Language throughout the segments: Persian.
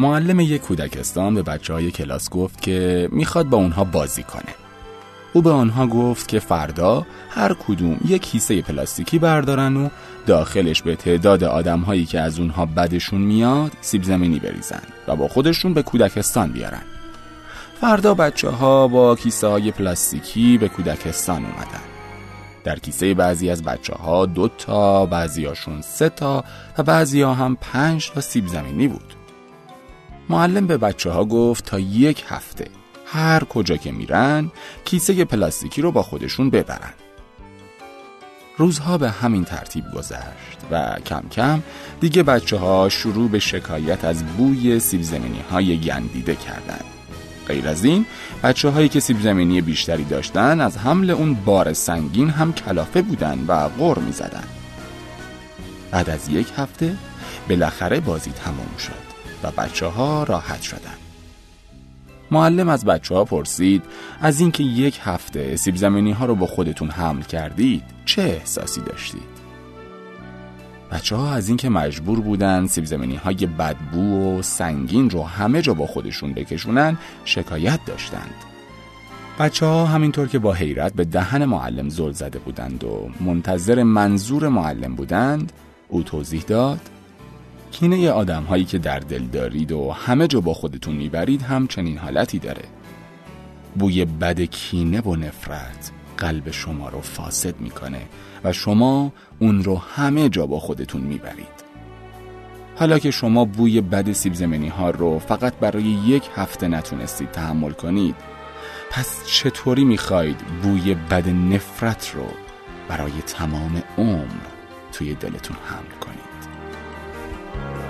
معلم یک کودکستان به بچه های کلاس گفت که می‌خواد با اونها بازی کنه. او به آنها گفت که فردا هر کدوم یک کیسه پلاستیکی بردارن و داخلش به تعداد آدم هایی که از اونها بدشون میاد سیب زمینی بریزن و با خودشون به کودکستان بیارن. فردا بچه ها با کیسه های پلاستیکی به کودکستان اومدن. در کیسه بعضی از بچه ها دو تا بعضی هاشون سه تا و بعضی ها هم پنج تا سیب زمینی بود. معلم به بچه ها گفت تا یک هفته هر کجا که میرن کیسه پلاستیکی رو با خودشون ببرن روزها به همین ترتیب گذشت و کم کم دیگه بچه ها شروع به شکایت از بوی سیب های گندیده کردند. غیر از این بچه هایی که سیب زمینی بیشتری داشتن از حمل اون بار سنگین هم کلافه بودن و غور می زدن. بعد از یک هفته بالاخره بازی تمام شد و بچه ها راحت شدن. معلم از بچه ها پرسید از اینکه یک هفته سیب زمینی ها رو با خودتون حمل کردید چه احساسی داشتید؟ بچه ها از اینکه مجبور بودن سیب زمینی های بدبو و سنگین رو همه جا با خودشون بکشونن شکایت داشتند. بچه ها همینطور که با حیرت به دهن معلم زل زده بودند و منتظر منظور معلم بودند او توضیح داد کینه آدم هایی که در دل دارید و همه جا با خودتون می‌برید هم چنین حالتی داره. بوی بد کینه و نفرت قلب شما رو فاسد می‌کنه و شما اون رو همه جا با خودتون می‌برید. حالا که شما بوی بد سیب زمینی ها رو فقط برای یک هفته نتونستید تحمل کنید پس چطوری می‌خواید بوی بد نفرت رو برای تمام عمر توی دلتون حمل کنید؟ 嗯。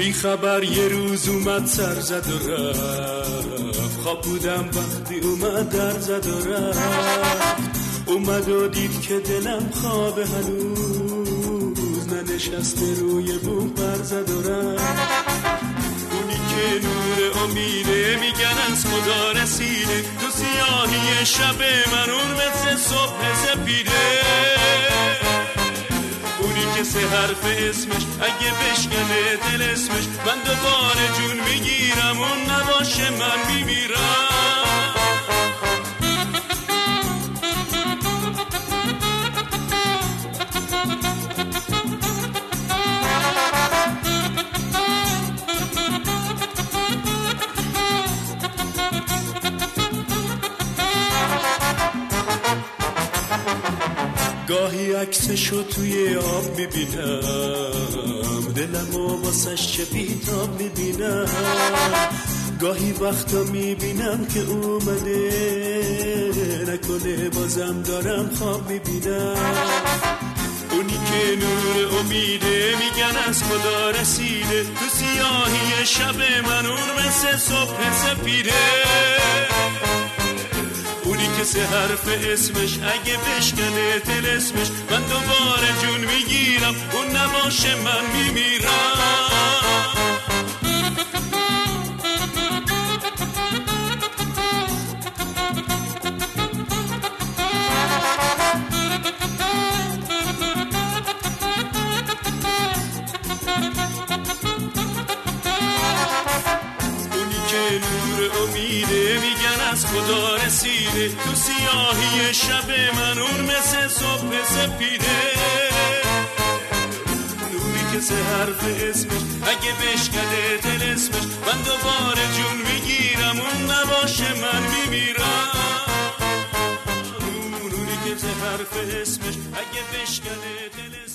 بی خبر یه روز اومد سر زد و رفت. خواب بودم وقتی اومد در زد و رفت. اومد و دید که دلم خواب هنوز. ننشسته روی بوم بر زد و رفت. اونی که نور امیده میگن از خدا رسیده. تو سیاهی شب من اون مثل صبح سپیده سه حرف اسمش. اگه بشکنه دل اسمش. من دوباره جون می‌گیرم. اون نباشه من میمیرم. گاهی عکسشو توی آب می‌بینم. دلم و واسش چه بیتاب می‌بینم. گاهی وقتا می‌بینم که اومده نکنه بازم دارم خواب می‌بینم. اونی که نور امیده میگن از خدا رسیده. تو سیاهی شب من اون مثل صبح سپیده سه حرف اسمش اگه بشکنه دل اسمش من دوباره جون می‌گیرم اون نباشه من میمیرم. امیده میگن از خدا رسیده؟ تو سیاهی شب من اون مثل صبح سپیده. نوری که سه حرف اسمش اگه بشکده دل اسمش من دوباره جون می‌گیرم اون نباشه من میمیرم. نوری که سه حرف اسمش اگه بشکده اسمش